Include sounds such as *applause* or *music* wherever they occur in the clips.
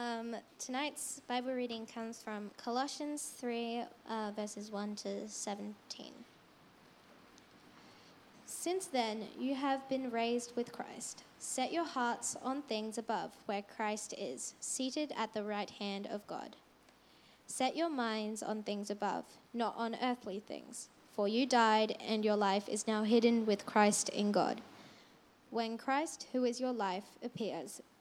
Um, tonight's Bible reading comes from Colossians 3, uh, verses 1 to 17. Since then, you have been raised with Christ. Set your hearts on things above, where Christ is, seated at the right hand of God. Set your minds on things above, not on earthly things. For you died, and your life is now hidden with Christ in God. When Christ, who is your life, appears,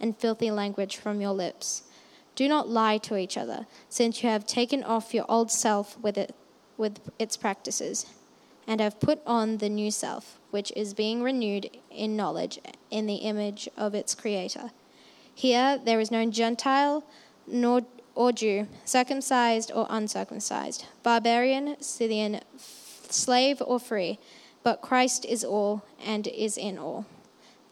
and filthy language from your lips. Do not lie to each other, since you have taken off your old self with, it, with its practices, and have put on the new self, which is being renewed in knowledge in the image of its Creator. Here there is no Gentile nor or Jew, circumcised or uncircumcised, barbarian, Scythian, slave or free, but Christ is all and is in all.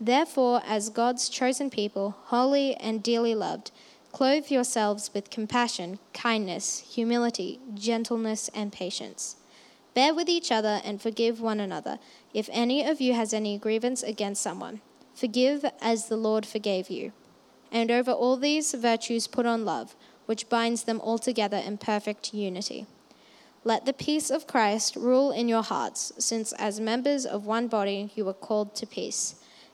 Therefore, as God's chosen people, holy and dearly loved, clothe yourselves with compassion, kindness, humility, gentleness, and patience. Bear with each other and forgive one another. If any of you has any grievance against someone, forgive as the Lord forgave you. And over all these virtues put on love, which binds them all together in perfect unity. Let the peace of Christ rule in your hearts, since as members of one body you were called to peace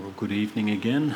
Well, good evening again.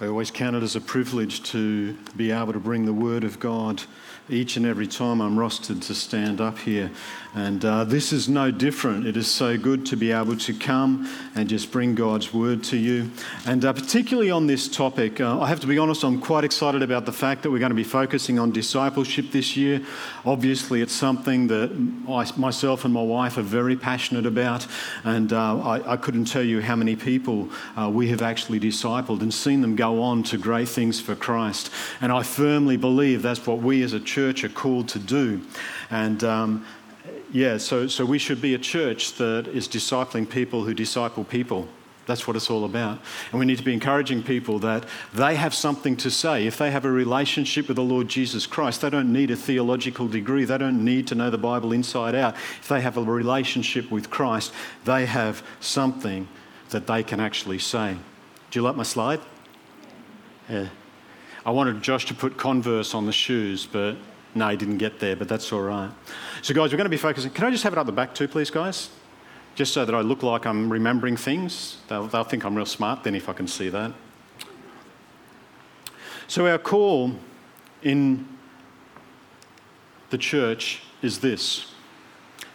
I always count it as a privilege to be able to bring the Word of God each and every time I'm rostered to stand up here. And uh, this is no different. It is so good to be able to come and just bring God's word to you. And uh, particularly on this topic, uh, I have to be honest, I'm quite excited about the fact that we're going to be focusing on discipleship this year. Obviously, it's something that I, myself and my wife are very passionate about. And uh, I, I, couldn't tell you how many people uh, we have actually discipled and seen them go on to great things for Christ. And I firmly believe that's what we as a church are called to do. And um, yeah, so, so we should be a church that is discipling people who disciple people. That's what it's all about. And we need to be encouraging people that they have something to say. If they have a relationship with the Lord Jesus Christ, they don't need a theological degree. They don't need to know the Bible inside out. If they have a relationship with Christ, they have something that they can actually say. Do you like my slide? Yeah. I wanted Josh to put Converse on the shoes, but no, he didn't get there, but that's all right. So, guys, we're going to be focusing. Can I just have it up the back too, please, guys? Just so that I look like I'm remembering things. They'll, they'll think I'm real smart then if I can see that. So, our call in the church is this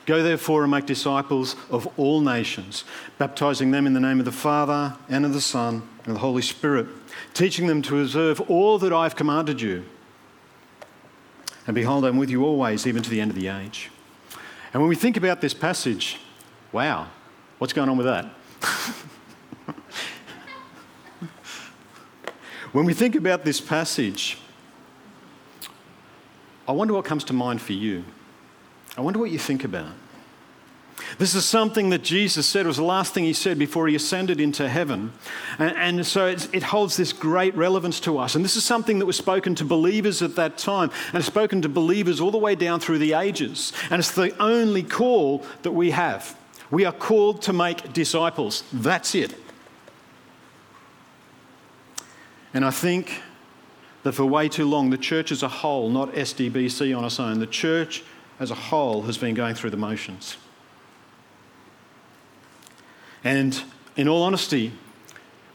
Go therefore and make disciples of all nations, baptizing them in the name of the Father and of the Son and of the Holy Spirit, teaching them to observe all that I've commanded you. And behold, I'm with you always, even to the end of the age. And when we think about this passage, wow, what's going on with that? *laughs* when we think about this passage, I wonder what comes to mind for you. I wonder what you think about. This is something that Jesus said was the last thing he said before he ascended into heaven. And, and so it holds this great relevance to us. And this is something that was spoken to believers at that time and spoken to believers all the way down through the ages. And it's the only call that we have. We are called to make disciples. That's it. And I think that for way too long, the church as a whole, not SDBC on its own, the church as a whole has been going through the motions. And in all honesty,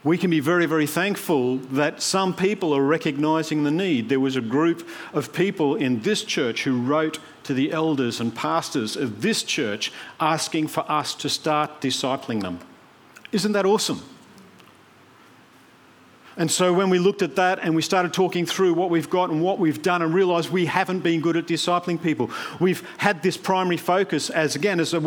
we can be very, very thankful that some people are recognizing the need. There was a group of people in this church who wrote to the elders and pastors of this church asking for us to start discipling them. Isn't that awesome? And so when we looked at that and we started talking through what we've got and what we've done and realized we haven't been good at discipling people, we've had this primary focus as again as a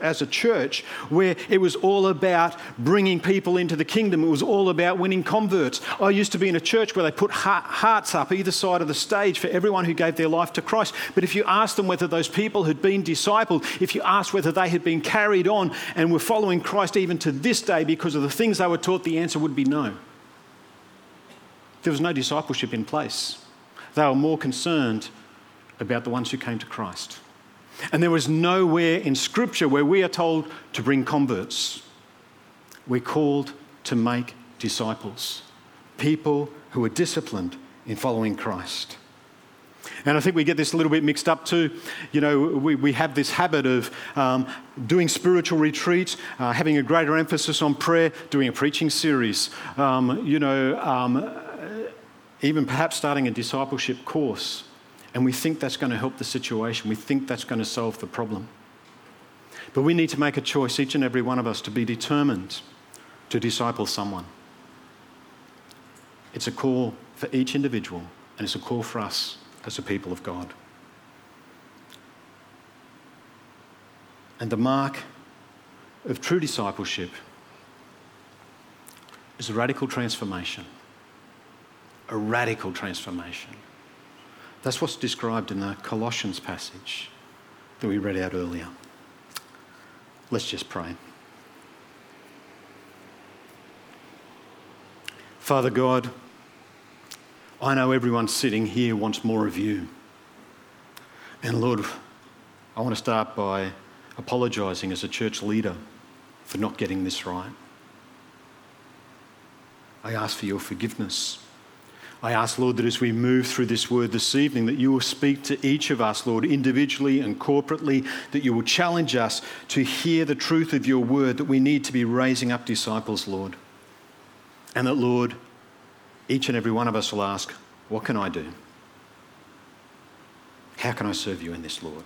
as a church where it was all about bringing people into the kingdom. It was all about winning converts. I used to be in a church where they put hearts up either side of the stage for everyone who gave their life to Christ. But if you asked them whether those people had been discipled, if you asked whether they had been carried on and were following Christ even to this day because of the things they were taught, the answer would be no. There was no discipleship in place. They were more concerned about the ones who came to Christ. And there was nowhere in Scripture where we are told to bring converts. We're called to make disciples, people who are disciplined in following Christ. And I think we get this a little bit mixed up too. You know, we, we have this habit of um, doing spiritual retreats, uh, having a greater emphasis on prayer, doing a preaching series. Um, you know, um, even perhaps starting a discipleship course, and we think that's going to help the situation. We think that's going to solve the problem. But we need to make a choice, each and every one of us, to be determined to disciple someone. It's a call for each individual, and it's a call for us as a people of God. And the mark of true discipleship is a radical transformation a radical transformation. That's what's described in the Colossians passage that we read out earlier. Let's just pray. Father God, I know everyone sitting here wants more of you. And Lord, I want to start by apologising as a church leader for not getting this right. I ask for your forgiveness. I ask, Lord, that as we move through this word this evening, that you will speak to each of us, Lord, individually and corporately, that you will challenge us to hear the truth of your word, that we need to be raising up disciples, Lord. And that, Lord, each and every one of us will ask, What can I do? How can I serve you in this, Lord?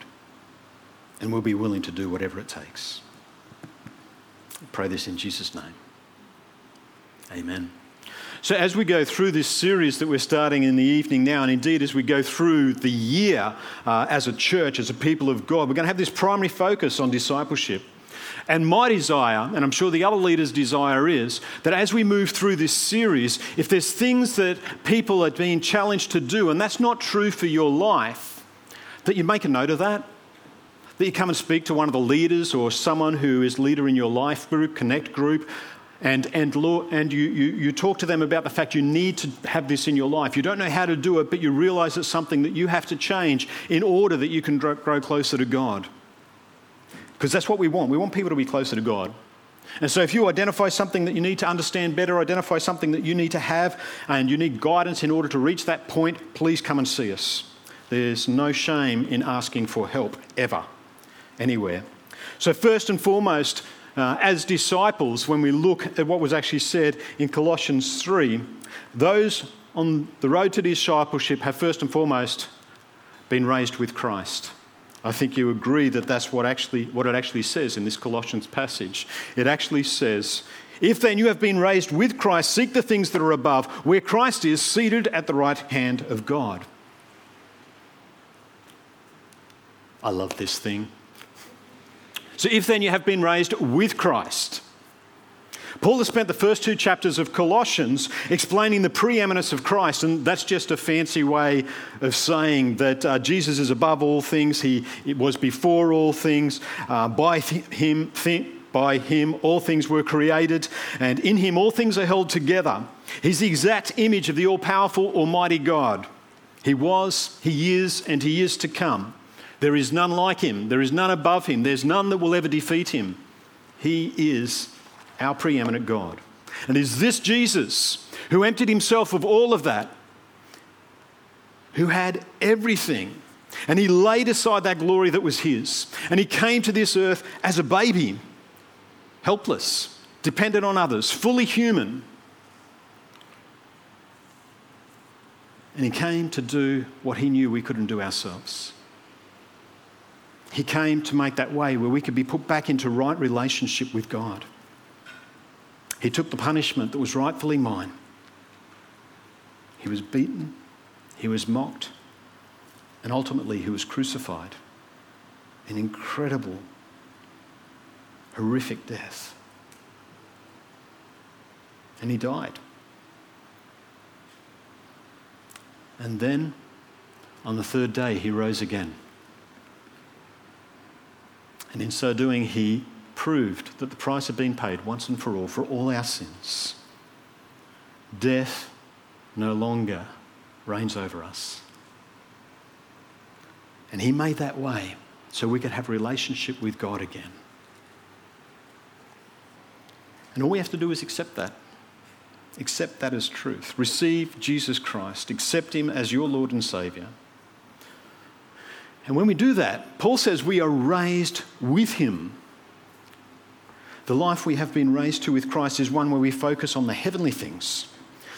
And we'll be willing to do whatever it takes. I pray this in Jesus' name. Amen. So, as we go through this series that we're starting in the evening now, and indeed as we go through the year uh, as a church, as a people of God, we're going to have this primary focus on discipleship. And my desire, and I'm sure the other leaders' desire is, that as we move through this series, if there's things that people are being challenged to do, and that's not true for your life, that you make a note of that. That you come and speak to one of the leaders or someone who is leader in your life group, connect group, and, and, and you, you, you talk to them about the fact you need to have this in your life. You don't know how to do it, but you realize it's something that you have to change in order that you can grow closer to God. Because that's what we want. We want people to be closer to God. And so, if you identify something that you need to understand better, identify something that you need to have, and you need guidance in order to reach that point, please come and see us. There's no shame in asking for help, ever, anywhere. So, first and foremost, uh, as disciples, when we look at what was actually said in Colossians 3, those on the road to discipleship have first and foremost been raised with Christ. I think you agree that that's what, actually, what it actually says in this Colossians passage. It actually says, If then you have been raised with Christ, seek the things that are above, where Christ is seated at the right hand of God. I love this thing. So, if then you have been raised with Christ, Paul has spent the first two chapters of Colossians explaining the preeminence of Christ, and that's just a fancy way of saying that uh, Jesus is above all things. He was before all things. Uh, by th- him, th- by him, all things were created, and in him, all things are held together. He's the exact image of the all powerful, almighty God. He was, he is, and he is to come. There is none like him. There is none above him. There's none that will ever defeat him. He is our preeminent God. And is this Jesus who emptied himself of all of that, who had everything, and he laid aside that glory that was his, and he came to this earth as a baby, helpless, dependent on others, fully human. And he came to do what he knew we couldn't do ourselves. He came to make that way where we could be put back into right relationship with God. He took the punishment that was rightfully mine. He was beaten, he was mocked, and ultimately he was crucified. An incredible, horrific death. And he died. And then on the third day, he rose again. And in so doing, he proved that the price had been paid once and for all for all our sins. Death no longer reigns over us. And he made that way so we could have a relationship with God again. And all we have to do is accept that. Accept that as truth. Receive Jesus Christ. Accept Him as your Lord and Saviour. And when we do that, Paul says we are raised with Him. The life we have been raised to with Christ is one where we focus on the heavenly things,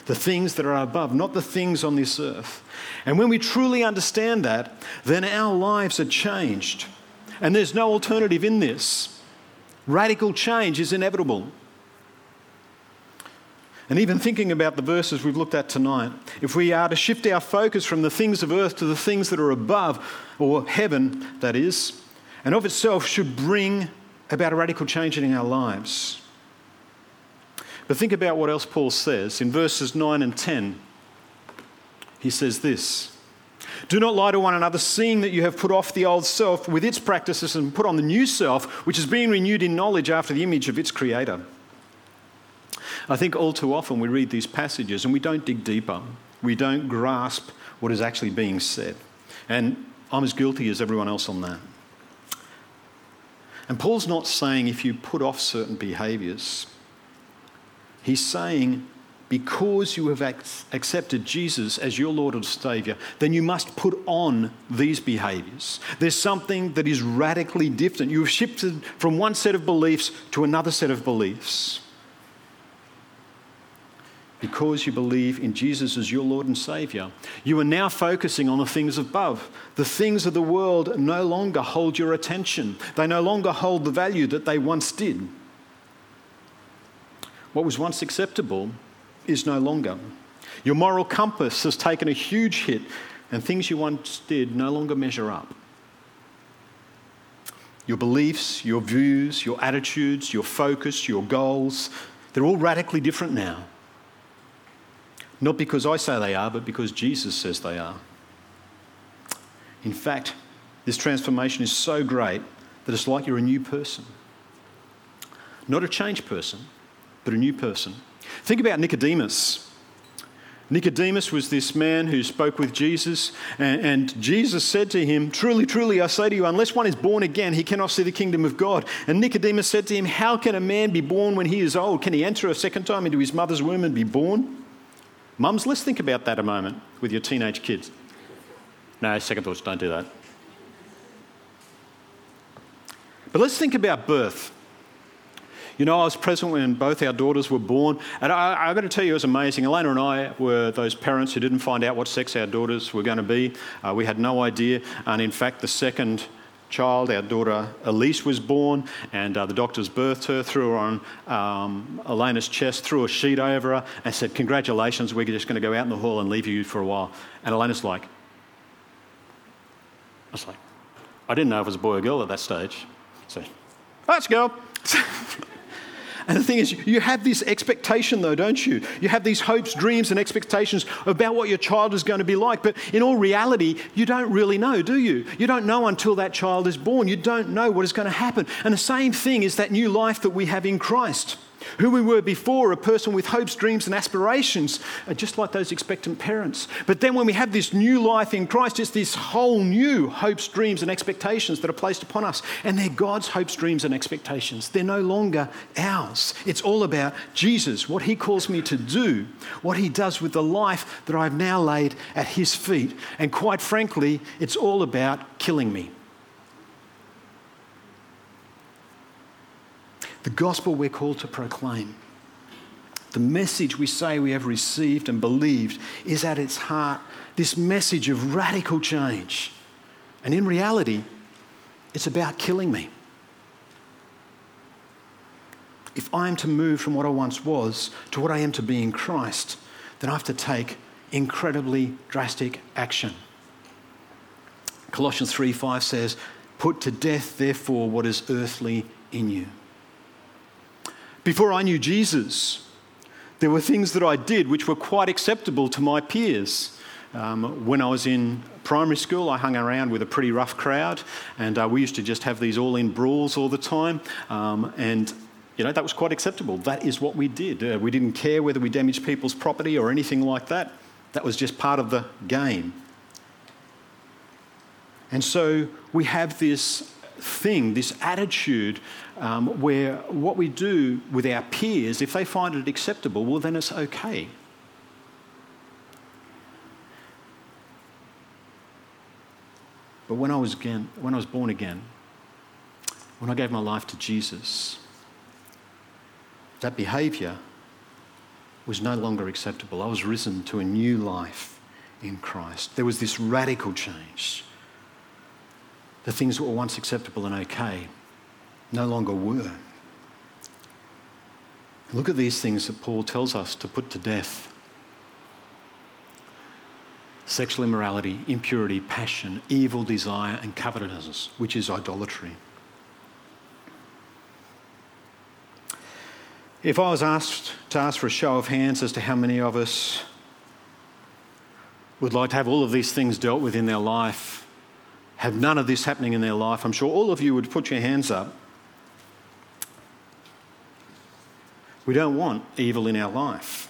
the things that are above, not the things on this earth. And when we truly understand that, then our lives are changed. And there's no alternative in this. Radical change is inevitable. And even thinking about the verses we've looked at tonight, if we are to shift our focus from the things of earth to the things that are above, or heaven, that is, and of itself should bring about a radical change in our lives. But think about what else Paul says. In verses 9 and 10, he says this Do not lie to one another, seeing that you have put off the old self with its practices and put on the new self, which is being renewed in knowledge after the image of its creator. I think all too often we read these passages and we don't dig deeper. We don't grasp what is actually being said. And I'm as guilty as everyone else on that. And Paul's not saying if you put off certain behaviours, he's saying because you have accepted Jesus as your Lord and Saviour, then you must put on these behaviours. There's something that is radically different. You've shifted from one set of beliefs to another set of beliefs because you believe in Jesus as your Lord and Saviour. You are now focusing on the things above. The things of the world no longer hold your attention, they no longer hold the value that they once did. What was once acceptable is no longer. Your moral compass has taken a huge hit, and things you once did no longer measure up. Your beliefs, your views, your attitudes, your focus, your goals, they're all radically different now. Not because I say they are, but because Jesus says they are. In fact, this transformation is so great that it's like you're a new person. Not a changed person, but a new person. Think about Nicodemus. Nicodemus was this man who spoke with Jesus, and, and, Jesus said to him, Truly, truly, I say to you, unless one is born again, he cannot see the kingdom of God. And Nicodemus said to him, How can a man be born when he is old? Can he enter a second time into his mother's womb and be born? Mums, let's think about that a moment with your teenage kids. No, second thoughts, don't do that. But let's think about birth. You know, I was present when both our daughters were born, and I, got to tell you, it was amazing. Elena and I were those parents who didn't find out what sex our daughters were going to be. Uh, we had no idea, and in fact, the second child, our daughter Elise, was born, and uh, the doctors birthed her, threw her on um, Elena's chest, threw a sheet over her, and said, Congratulations, we're just going to go out in the hall and leave you for a while. And Elena's like, I was like, I didn't know if it was a boy or girl at that stage. So, let's go. *laughs* And the thing is, you have this expectation, though, don't you? You have these hopes, dreams, and expectations about what your child is going to be like. But in all reality, you don't really know, do you? You don't know until that child is born. You don't know what is going to happen. And the same thing is that new life that we have in Christ. Who we were before, a person with hopes, dreams, and aspirations, just like those expectant parents. But then when we have this new life in Christ, it's this whole new hopes, dreams, and expectations that are placed upon us. And they're God's hopes, dreams, and expectations. They're no longer ours. It's all about Jesus, what He calls me to do, what He does with the life that I've now laid at His feet. And quite frankly, it's all about killing me. The gospel we're called to proclaim the message we say we have received and believed is at its heart this message of radical change. And in reality, it's about killing me. If I am to move from what I once was to what I am to be in Christ, then I have to take incredibly drastic action. Colossians 3 5 says, Put to death, therefore, what is earthly in you. Before I knew Jesus, there were things that I did which were quite acceptable to my peers. Um, when I was in primary school, I hung around with a pretty rough crowd, and uh, we used to just have these all in brawls all the time. Um, and you know, that was quite acceptable. That is what we did. Uh, we didn't care whether we damaged people's property or anything like that. That was just part of the game. And so we have this thing, this attitude um, where what we do with our peers, if they find it acceptable, well, then it's okay. But when I was, again, when I was born again, when I gave my life to Jesus, that behaviour was no longer acceptable. I was risen to a new life in Christ. There was this radical change. The things that were once acceptable and okay no longer were. Look at these things that Paul tells us to put to death sexual immorality, impurity, passion, evil desire, and covetousness, which is idolatry. If I was asked to ask for a show of hands as to how many of us would like to have all of these things dealt with in their life, have none of this happening in their life, I'm sure all of you would put your hands up. We don't want evil in our life.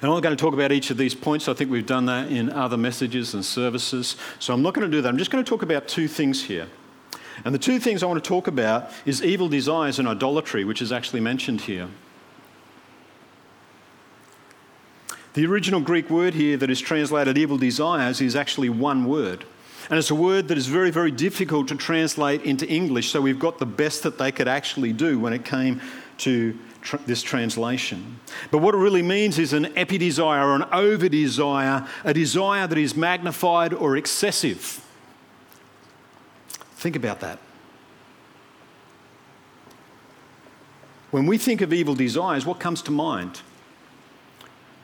And I'm going to talk about each of these points. I think we've done that in other messages and services. So I'm not going to do that. I'm just going to talk about two things here. And the two things I want to talk about is evil desires and idolatry, which is actually mentioned here. The original Greek word here that is translated evil desires is actually one word. And it's a word that is very, very difficult to translate into English, so we've got the best that they could actually do when it came to tr- this translation. But what it really means is an epi desire or an over desire, a desire that is magnified or excessive. Think about that. When we think of evil desires, what comes to mind?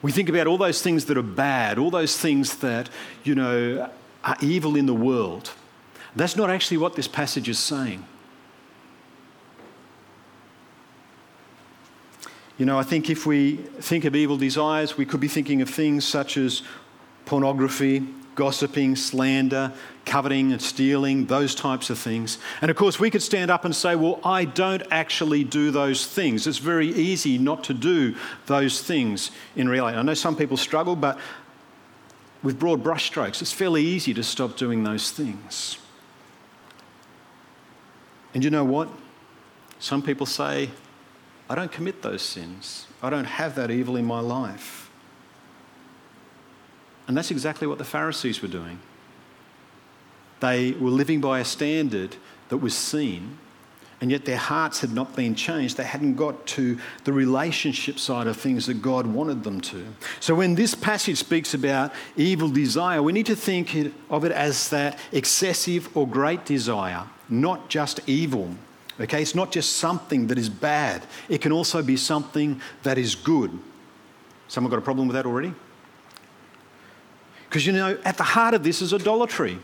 We think about all those things that are bad, all those things that, you know, are evil in the world. That's not actually what this passage is saying. You know, I think if we think of evil desires, we could be thinking of things such as pornography, gossiping, slander, coveting and stealing, those types of things. And of course, we could stand up and say, Well, I don't actually do those things. It's very easy not to do those things in reality. I know some people struggle, but with broad brushstrokes, it's fairly easy to stop doing those things. And you know what? Some people say, I don't commit those sins. I don't have that evil in my life. And that's exactly what the Pharisees were doing. They were living by a standard that was seen, and yet their hearts had not been changed. They hadn't got to the relationship side of things that God wanted them to. So when this passage speaks about evil desire, we need to think of it as that excessive or great desire, not just evil. Okay, it's not just something that is bad, it can also be something that is good. Someone got a problem with that already? Because you know, at the heart of this is idolatry.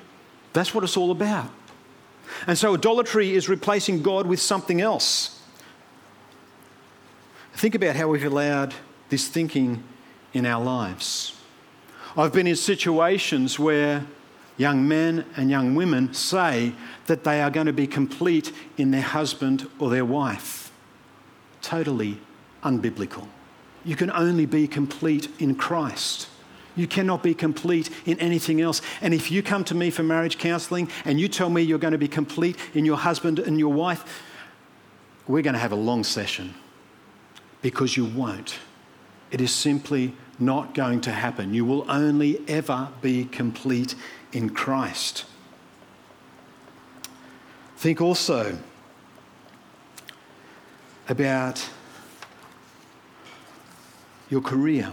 That's what it's all about. And so idolatry is replacing God with something else. Think about how we've allowed this thinking in our lives. I've been in situations where young men and young women say that they are going to be complete in their husband or their wife. Totally unbiblical. You can only be complete in Christ. You cannot be complete in anything else. And if you come to me for marriage counseling and you tell me you're going to be complete in your husband and your wife, we're going to have a long session because you won't. It is simply not going to happen. You will only ever be complete in Christ. Think also about your career.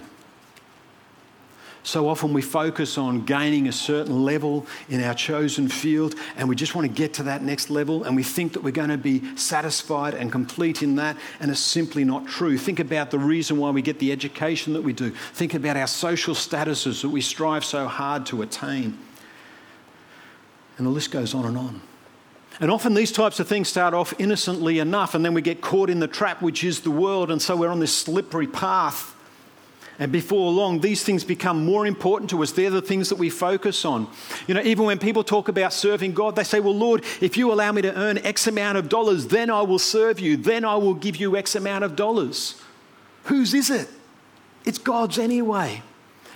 So often we focus on gaining a certain level in our chosen field and we just want to get to that next level and we think that we're going to be satisfied and complete in that and it's simply not true. Think about the reason why we get the education that we do. Think about our social statuses that we strive so hard to attain. And the list goes on and on. And often these types of things start off innocently enough, and then we get caught in the trap, which is the world, and so we're on this slippery path. And before long, these things become more important to us. They're the things that we focus on. You know, even when people talk about serving God, they say, Well, Lord, if you allow me to earn X amount of dollars, then I will serve you. Then I will give you X amount of dollars. Whose is it? It's God's anyway.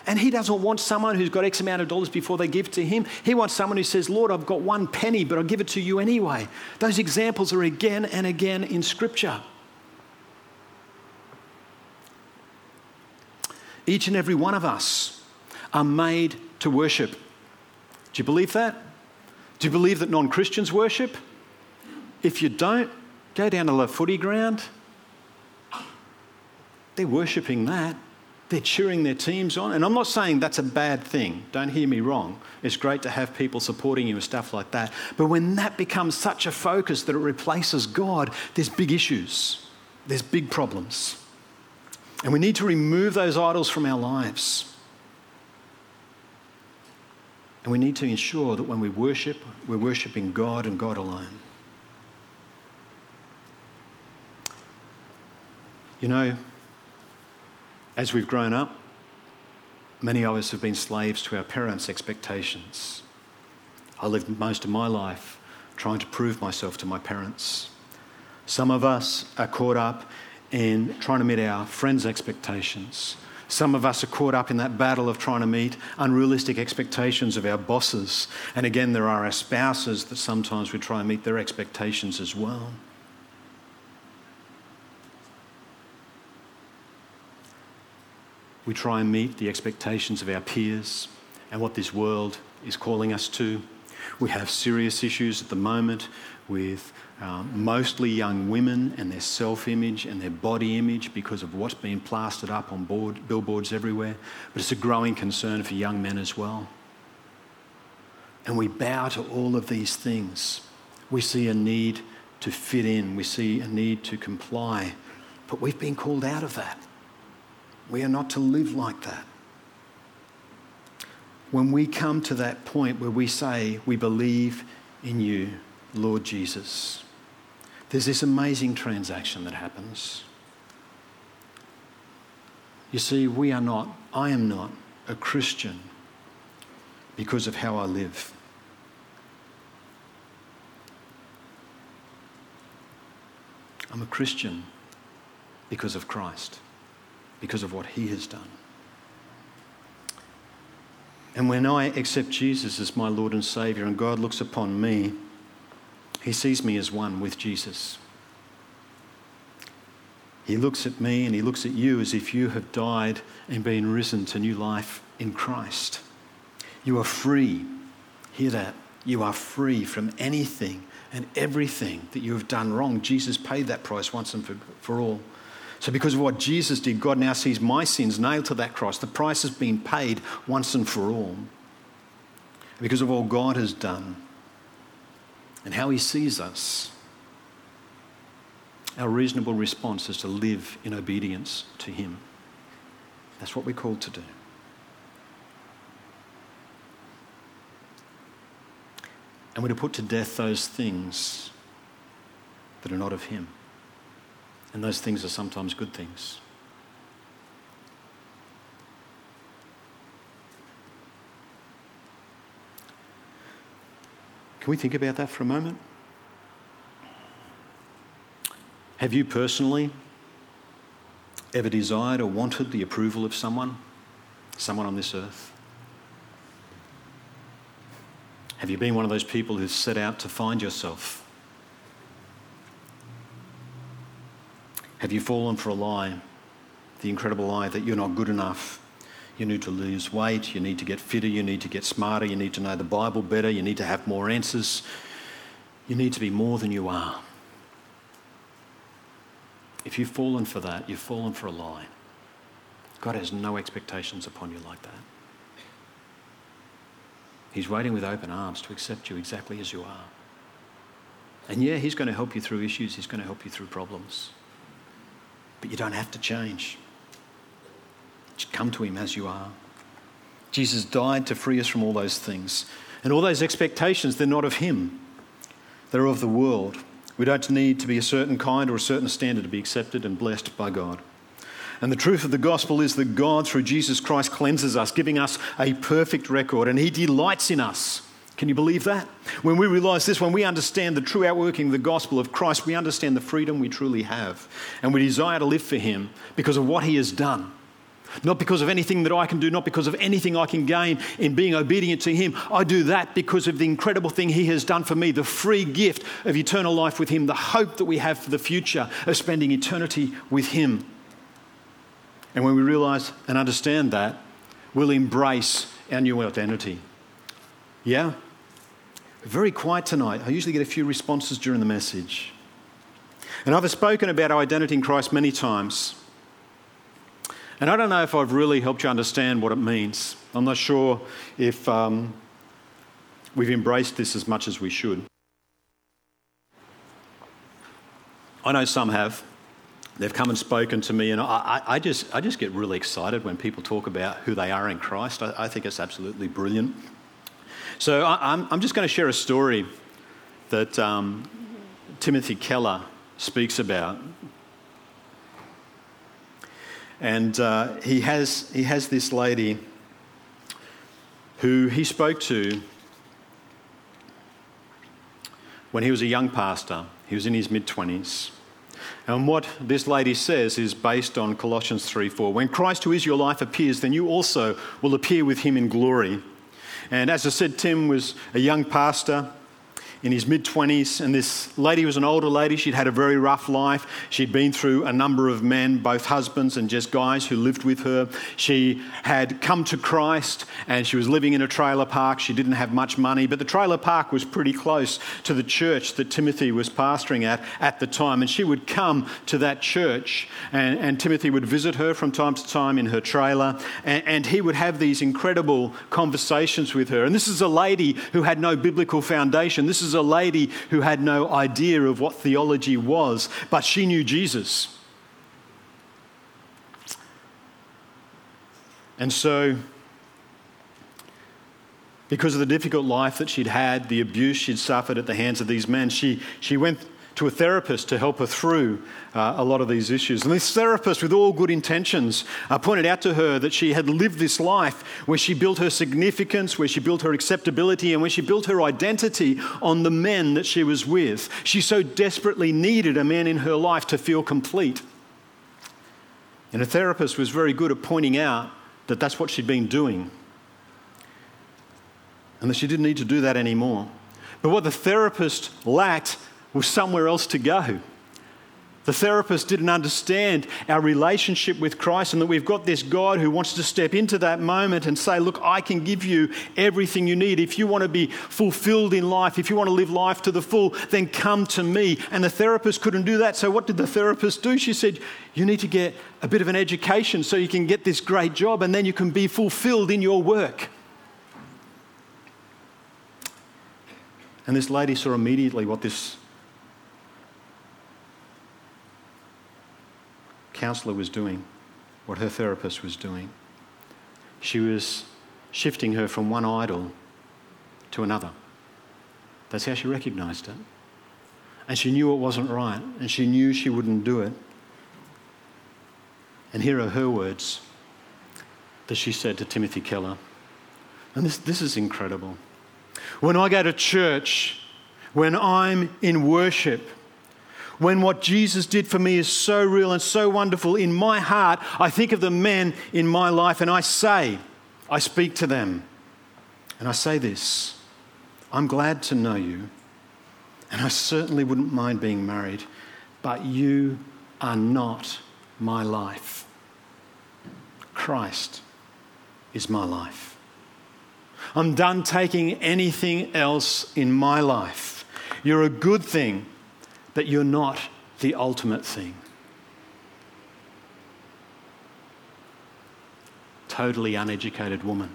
And he doesn't want someone who's got X amount of dollars before they give to him. He wants someone who says, Lord, I've got one penny, but I'll give it to you anyway. Those examples are again and again in Scripture. Each and every one of us are made to worship. Do you believe that? Do you believe that non Christians worship? If you don't, go down to the footy ground. They're worshipping that. They're cheering their teams on. And I'm not saying that's a bad thing. Don't hear me wrong. It's great to have people supporting you and stuff like that. But when that becomes such a focus that it replaces God, there's big issues, there's big problems. And we need to remove those idols from our lives. And we need to ensure that when we worship, we're worshipping God and God alone. You know, as we've grown up, many of us have been slaves to our parents' expectations. I lived most of my life trying to prove myself to my parents. Some of us are caught up in trying to meet our friends' expectations. Some of us are caught up in that battle of trying to meet unrealistic expectations of our bosses. And again, there are our spouses that sometimes we try and meet their expectations as well. We try and meet the expectations of our peers and what this world is calling us to. We have serious issues at the moment with um, mostly young women and their self image and their body image because of what's been plastered up on board, billboards everywhere. But it's a growing concern for young men as well. And we bow to all of these things. We see a need to fit in, we see a need to comply, but we've been called out of that. We are not to live like that. When we come to that point where we say, We believe in you, Lord Jesus, there's this amazing transaction that happens. You see, we are not, I am not a Christian because of how I live. I'm a Christian because of Christ because of what he has done. And when I accept Jesus as my Lord and Savior and God looks upon me, he sees me as one with Jesus. He looks at me and he looks at you as if you have died and been risen to new life in Christ. You are free. Hear that. You are free from anything and everything that you have done wrong. Jesus paid that price once and for, for all. So, because of what Jesus did, God now sees my sins nailed to that cross. The price has been paid once and for all. Because of all God has done and how He sees us, our reasonable response is to live in obedience to Him. That's what we're called to do. And we're to put to death those things that are not of Him. And those things are sometimes good things. Can we think about that for a moment? Have you personally ever desired or wanted the approval of someone, someone on this earth? Have you been one of those people who set out to find yourself Have you fallen for a lie? The incredible lie that you're not good enough. You need to lose weight, you need to get fitter, you need to get smarter, you need to know the Bible better, you need to have more answers. You need to be more than you are. If you've fallen for that, you've fallen for a lie. God has no expectations upon you like that. He's waiting with open arms to accept you exactly as you are. And yeah, He's going to help you through issues, He's going to help you through problems. But you don't have to change. Come to Him as you are. Jesus died to free us from all those things. And all those expectations, they're not of Him, they're of the world. We don't need to be a certain kind or a certain standard to be accepted and blessed by God. And the truth of the gospel is that God, through Jesus Christ, cleanses us, giving us a perfect record, and He delights in us. Can you believe that? When we realize this, when we understand the true outworking of the gospel of Christ, we understand the freedom we truly have. And we desire to live for Him because of what He has done. Not because of anything that I can do, not because of anything I can gain in being obedient to Him. I do that because of the incredible thing He has done for me, the free gift of eternal life with Him, the hope that we have for the future of spending eternity with Him. And when we realize and understand that, we'll embrace our new identity. Yeah? Very quiet tonight. I usually get a few responses during the message. And I've spoken about our identity in Christ many times. And I don't know if I've really helped you understand what it means. I'm not sure if um, we've embraced this as much as we should. I know some have. They've come and spoken to me, and I, I, just, I just get really excited when people talk about who they are in Christ. I, I think it's absolutely brilliant. So I, am I'm just going to share a story that um, Timothy Keller speaks about. And uh, he, has, he has this lady who he spoke to when he was a young pastor. He was in his mid 20s. And what this lady says is based on Colossians 3 4. When Christ, who is your life, appears, then you also will appear with him in glory. And as I said, Tim was a young pastor in his mid 20s, and this lady was an older lady. She'd had a very rough life. She'd been through a number of men, both husbands and just guys who lived with her. She had come to Christ and she was living in a trailer park. She didn't have much money, but the trailer park was pretty close to the church that Timothy was pastoring at at the time. And she would come to that church, and, and Timothy would visit her from time to time in her trailer, and, and he would have these incredible conversations with her. And this is a lady who had no biblical foundation. This is a lady who had no idea of what theology was, but she knew Jesus. And so, because of the difficult life that she'd had, the abuse she'd suffered at the hands of these men, she, she went to a therapist to help her through uh, a lot of these issues. And this therapist, with all good intentions, uh, pointed out to her that she had lived this life where she built her significance, where she built her acceptability, and where she built her identity on the men that she was with. She so desperately needed a man in her life to feel complete. And a therapist was very good at pointing out that that's what she'd been doing and that she didn't need to do that anymore. But what the therapist lacked was somewhere else to go. The therapist didn't understand our relationship with Christ and that we've got this God who wants to step into that moment and say, Look, I can give you everything you need. If you want to be fulfilled in life, if you want to live life to the full, then come to me. And the therapist couldn't do that. So, what did the therapist do? She said, You need to get a bit of an education so you can get this great job and then you can be fulfilled in your work. And this lady saw immediately what this counselor was doing, what her therapist was doing. She was shifting her from one idol to another. That's how she recognized it. And she knew it wasn't right, and she knew she wouldn't do it. And here are her words that she said to Timothy Keller. And this, this is incredible. When I go to church, when I'm in worship, when what Jesus did for me is so real and so wonderful in my heart, I think of the men in my life and I say, I speak to them, and I say this I'm glad to know you, and I certainly wouldn't mind being married, but you are not my life. Christ is my life. I'm done taking anything else in my life. You're a good thing that you're not the ultimate thing. totally uneducated woman.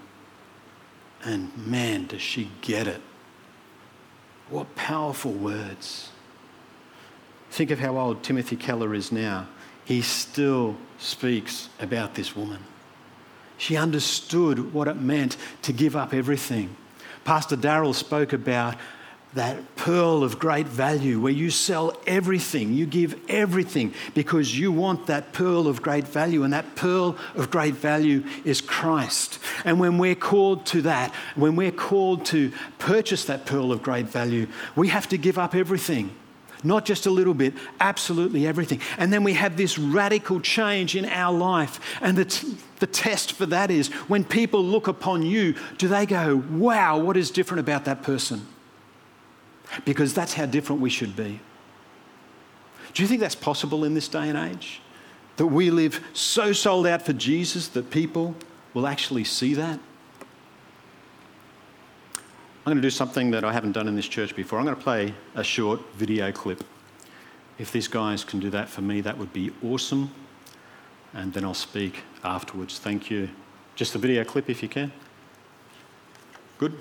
And man, does she get it. What powerful words. Think of how old Timothy Keller is now. He still speaks about this woman. She understood what it meant to give up everything. Pastor Darrell spoke about that pearl of great value where you sell everything, you give everything because you want that pearl of great value. And that pearl of great value is Christ. And when we're called to that, when we're called to purchase that pearl of great value, we have to give up everything. Not just a little bit, absolutely everything. And then we have this radical change in our life. And the, t- the test for that is when people look upon you, do they go, wow, what is different about that person? Because that's how different we should be. Do you think that's possible in this day and age? That we live so sold out for Jesus that people will actually see that? I'm going to do something that I haven't done in this church before. I'm going to play a short video clip. If these guys can do that for me, that would be awesome. And then I'll speak afterwards. Thank you. Just the video clip if you can. Good.